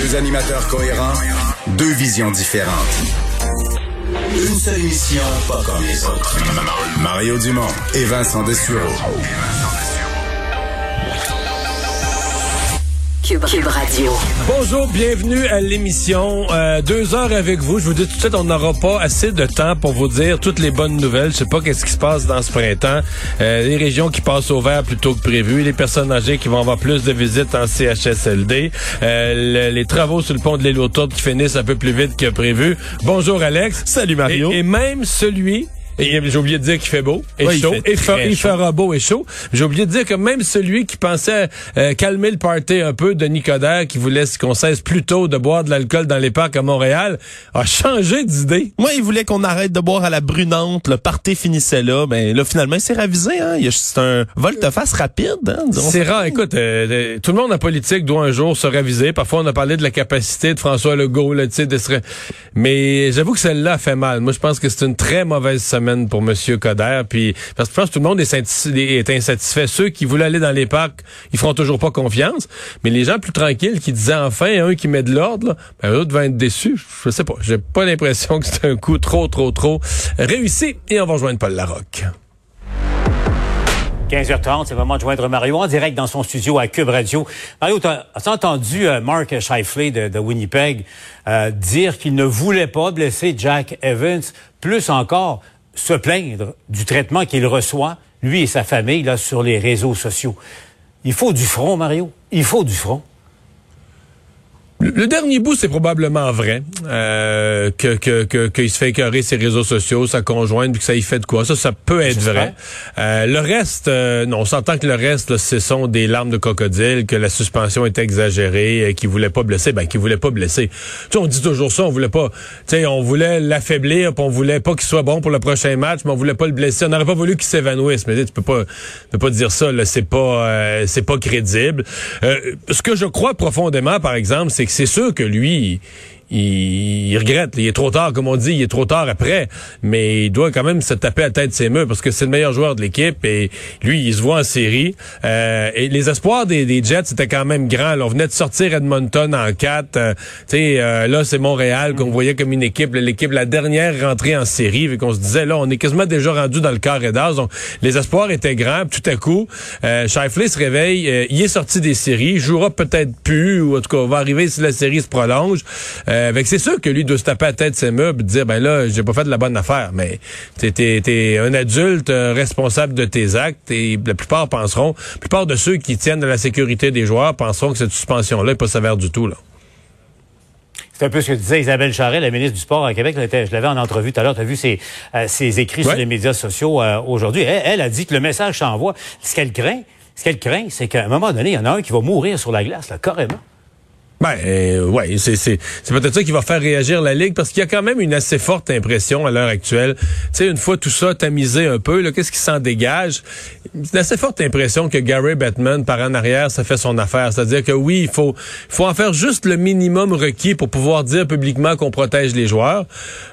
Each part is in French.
Deux animateurs cohérents, deux visions différentes. Une seule émission, pas comme les autres. Mario Dumont et Vincent Dessureau. Cube, Cube Radio. Bonjour, bienvenue à l'émission. Euh, deux heures avec vous. Je vous dis tout de suite, on n'aura pas assez de temps pour vous dire toutes les bonnes nouvelles. Je sais pas qu'est-ce qui se passe dans ce printemps. Euh, les régions qui passent au vert plutôt que prévu, les personnes âgées qui vont avoir plus de visites en CHSLD, euh, le- les travaux sur le pont de l'île aux Tourtes qui finissent un peu plus vite que prévu. Bonjour Alex. Salut, Mario. Et, et même celui j'ai oublié de dire qu'il fait beau et Ouais, chaud. et fa- il chaud. fera beau et chaud. J'ai oublié de dire que même celui qui pensait euh, calmer le party un peu de Nicodère, qui voulait qu'on cesse plus tôt de boire de l'alcool dans les parcs à Montréal, a changé d'idée. Moi, il voulait qu'on arrête de boire à la brunante. Le party finissait là. Ben là, finalement, il s'est ravisé. Hein. C'est un volte-face rapide. Hein. C'est rare. Écoute, euh, tout le monde en politique doit un jour se raviser. Parfois, on a parlé de la capacité de François Legault, là, de se... Mais j'avoue que celle-là fait mal. Moi, je pense que c'est une très mauvaise semaine pour Monsieur Coder. Puis, parce que je pense que tout le monde est, est insatisfait. Ceux qui voulaient aller dans les parcs, ils feront toujours pas confiance. Mais les gens plus tranquilles qui disaient enfin un qui met de l'ordre, ben, autres vont être déçus. Je sais pas. J'ai pas l'impression que c'est un coup trop, trop, trop réussi. Et on va rejoindre Paul Larocque. 15h30, c'est vraiment de joindre Mario en direct dans son studio à Cube Radio. Mario, t'as as entendu euh, Mark Shifley de, de Winnipeg euh, dire qu'il ne voulait pas blesser Jack Evans, plus encore se plaindre du traitement qu'il reçoit, lui et sa famille, là, sur les réseaux sociaux. Il faut du front, Mario. Il faut du front. Le, dernier bout, c'est probablement vrai. Euh, que, que, que, qu'il se fait écœurer ses réseaux sociaux, sa conjointe, puis que ça y fait de quoi. Ça, ça peut être vrai. Euh, le reste, euh, non, on s'entend que le reste, là, ce sont des larmes de crocodile, que la suspension est exagérée, qu'il voulait pas blesser. Ben, qu'il voulait pas blesser. Tu sais, on dit toujours ça, on voulait pas, tu sais, on voulait l'affaiblir, puis on voulait pas qu'il soit bon pour le prochain match, mais on voulait pas le blesser. On n'aurait pas voulu qu'il s'évanouisse. Mais tu peux pas, tu peux pas dire ça, là. C'est pas, euh, c'est pas crédible. Euh, ce que je crois profondément, par exemple, c'est que c'est sûr que lui, il, il regrette. Il est trop tard, comme on dit, il est trop tard après. Mais il doit quand même se taper à la tête ses murs parce que c'est le meilleur joueur de l'équipe et lui, il se voit en série. Euh, et les espoirs des, des Jets étaient quand même grands. là. on venait de sortir Edmonton en 4. Euh, tu sais, euh, là, c'est Montréal qu'on voyait comme une équipe, l'équipe, la dernière rentrée en série. et qu'on se disait, là, on est quasiment déjà rendu dans le carré d'as. Donc, les espoirs étaient grands. Tout à coup, euh, Shifley se réveille. euh, il est sorti des séries. Il jouera peut-être plus, ou en tout cas, va arriver si la série se prolonge. Euh, que c'est sûr que lui doit se taper à la tête ses meubles et dire, ben là, j'ai pas fait de la bonne affaire. Mais t'es, t'es un adulte euh, responsable de tes actes et la plupart penseront, la plupart de ceux qui tiennent à la sécurité des joueurs penseront que cette suspension-là n'est pas sévère du tout, là. C'est un peu ce que disait Isabelle Charret, la ministre du Sport à Québec. Je l'avais en entrevue tout à l'heure. Tu as vu ses, euh, ses écrits Ouais. sur les médias sociaux euh, aujourd'hui. Elle, elle a dit que le message s'envoie. Ce qu'elle craint, ce qu'elle craint, c'est qu'à un moment donné, il y en a un qui va mourir sur la glace, là, carrément. Ben, euh, ouais, c'est c'est c'est peut-être ça qui va faire réagir la ligue parce qu'il y a quand même une assez forte impression à l'heure actuelle. Tu sais, une fois tout ça tamisé un peu, là, qu'est-ce qui s'en dégage? Une assez forte impression que Gary Bettman par en arrière, ça fait son affaire. C'est-à-dire que oui, il faut faut en faire juste le minimum requis pour pouvoir dire publiquement qu'on protège les joueurs.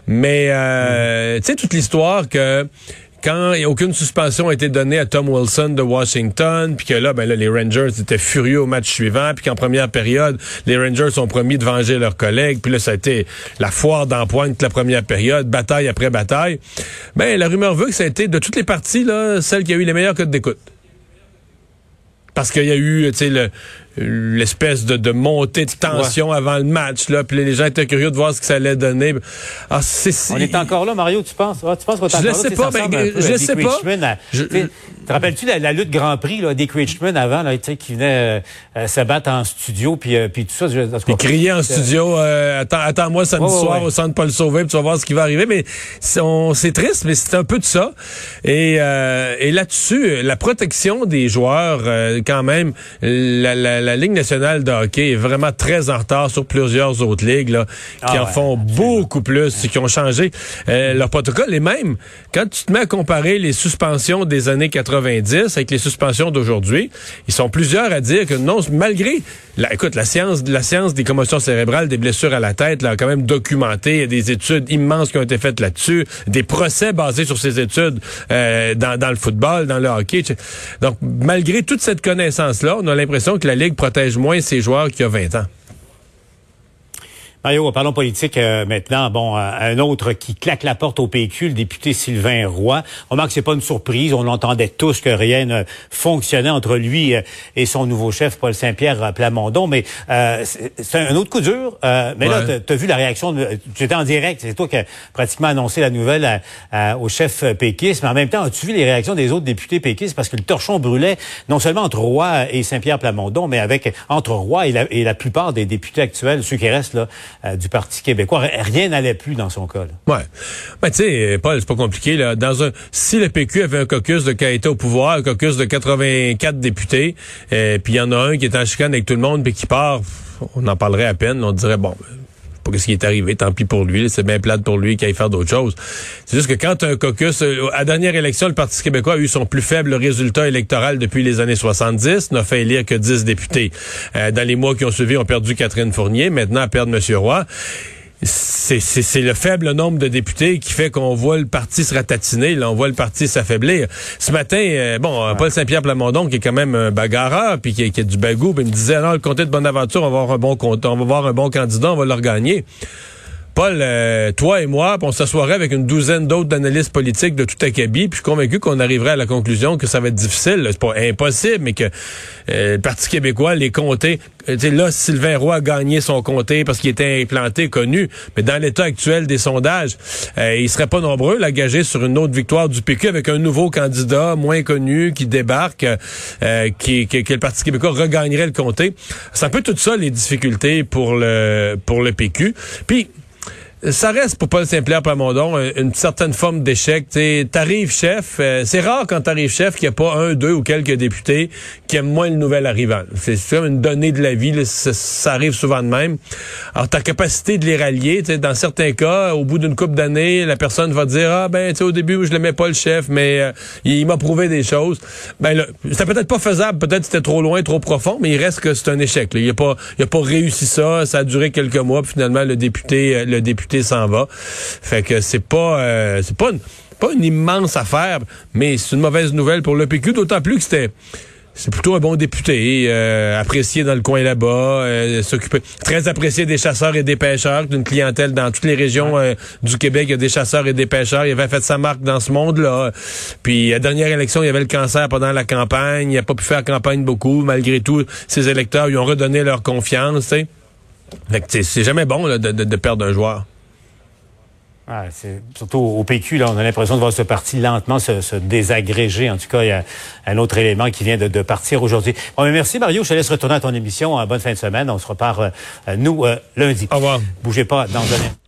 Mais euh, tu sais toute l'histoire que quand aucune suspension a été donnée à Tom Wilson de Washington, puis que là, ben là, les Rangers étaient furieux au match suivant, puis qu'en première période, les Rangers ont promis de venger leurs collègues, puis là, ça a été la foire d'empoigne toute la première période, bataille après bataille. Ben, la rumeur veut que ça a été, de toutes les parties, là, celle qui a eu les meilleurs codes d'écoute. Parce qu'il y a eu, tu sais, le- l'espèce de, de montée de tension avant le match, là, puis les gens étaient curieux de voir ce que ça allait donner. Ah, c'est, On est encore là, Mario, tu penses? Ah, tu penses qu'on est Je encore là? sais pas, ben, je Dick sais pas. À- Je- tu sais, Te rappelles-tu la, la lutte Grand Prix, là, Dick Richmond avant, là, tu sais, qui venait euh, euh, se battre en studio, puis, euh, puis tout ça. je- en Puis crier en studio, euh, attends, attends-moi samedi Ouais, ouais, soir au centre Paul Sauvé, puis tu vas voir ce qui va arriver. Mais c'est on- c'est triste, mais c'est un peu de ça. Et, euh, et là-dessus, la protection des joueurs, euh, quand même, la, la, la Ligue nationale de hockey est vraiment très en retard sur plusieurs autres ligues là, qui Ah en ouais, font beaucoup plus, qui ont changé euh, leur protocole. Et même, quand tu te mets à comparer les suspensions des années 90 avec les suspensions d'aujourd'hui, ils sont plusieurs à dire que non, malgré, la, écoute, la science, la science des commotions cérébrales, des blessures à la tête, là, quand même documenté, il y a des études immenses qui ont été faites là-dessus, des procès basés sur ces études euh, dans, dans le football, dans le hockey. Donc, malgré toute cette connaissance-là, on a l'impression que la Ligue protège moins ses joueurs qu'il y a 20 ans. Mario, parlons politique euh, maintenant. Bon, euh, un autre qui claque la porte au PQ, le député Sylvain Roy. On remarque que c'est pas une surprise. On entendait tous que rien ne fonctionnait entre lui euh, et son nouveau chef, Paul Saint-Pierre Plamondon. Mais c'est un autre coup dur. mais là, tu as vu la réaction. Tu étais en direct. C'est toi qui as pratiquement annoncé la nouvelle au chef péquiste. Mais en même temps, as-tu vu les réactions des autres députés péquistes? Parce que le torchon brûlait non seulement entre Roy et Saint-Pierre Plamondon, mais avec entre Roy et la, et la plupart des députés actuels, ceux qui restent là, euh, du Parti québécois. Rien n'allait plus dans son cas. Là. Ouais. Ben, tu sais, Paul, c'est pas compliqué. Là. Dans un, si le PQ avait un caucus de qui au pouvoir, un caucus de 84 députés, euh, puis il y en a un qui est en chicane avec tout le monde, puis qui part, on en parlerait à peine. On dirait, bon, pas ce qui est arrivé, tant pis pour lui, c'est bien plate pour lui qu'il aille faire d'autres choses. C'est juste que quand un caucus, euh, à dernière élection, le Parti québécois a eu son plus faible résultat électoral depuis les années 70, n'a fait élire que 10 députés. Euh, dans les mois qui ont suivi, on a perdu Catherine Fournier, maintenant à perdre M. Roy c'est le faible nombre de députés qui fait qu'on voit le parti se ratatiner, là, on voit le parti s'affaiblir. Ce matin, euh, bon, Paul Saint-Pierre Plamondon, qui est quand même un bagarreur, puis qui, qui a du bagou, il me disait, alors le comté de Bonaventure, on va avoir un bon on va avoir un bon candidat, on va le regagner. Paul, euh, toi et moi, on s'assoirait avec une douzaine d'autres analystes politiques de tout acabit, puis je suis convaincu qu'on arriverait à la conclusion que ça va être difficile. C'est pas impossible, mais que euh, le Parti québécois, les comtés, euh, là, Sylvain Roy a gagné son comté parce qu'il était implanté, connu, mais dans l'état actuel des sondages, il serait pas nombreux à gager sur une autre victoire du PQ avec un nouveau candidat moins connu qui débarque, qui, que le Parti québécois regagnerait le comté. C'est un peu tout ça les difficultés pour le pour le PQ. Puis ça reste pour Paul Saint-Pierre Plamondon une certaine forme d'échec. T'arrives chef, euh, c'est rare quand t'arrives chef qu'il n'y a pas un, deux ou quelques députés qui aiment moins le nouvel arrivant. C'est une donnée de la vie, ça, arrive souvent de même. Alors ta capacité de les rallier, dans certains cas, au bout d'une couple d'années, la personne va dire ah ben tu au début je l'aimais pas le chef, mais euh, il, m'a prouvé des choses. Ben c'était peut-être pas faisable, peut-être c'était trop loin, trop profond, mais il reste que c'est un échec. Il a pas, il a pas réussi ça, ça a duré quelques mois, puis finalement le député, euh, le député s'en va. Fait que c'est pas euh, c'est pas une, pas une immense affaire, mais c'est une mauvaise nouvelle pour le PQ, d'autant plus que c'était c'est plutôt un bon député, euh, apprécié dans le coin là-bas, euh, s'occuper très apprécié des chasseurs et des pêcheurs, d'une clientèle dans toutes les régions du Québec, il y a des chasseurs et des pêcheurs. Il avait fait sa marque dans ce monde-là. Puis à la dernière élection, il y avait le cancer pendant la campagne. Il n'a pas pu faire campagne beaucoup. Malgré tout, ses électeurs lui ont redonné leur confiance. c'est jamais bon de, de perdre un joueur. Ah, c'est surtout au PQ, là, on a l'impression de voir ce parti lentement se, désagréger. En tout cas, il y a un autre élément qui vient de, partir aujourd'hui. Bon, merci Mario, je te laisse retourner à ton émission. Bonne fin de semaine. On se repart, euh, nous, euh, lundi. Au revoir. Bougez pas dans un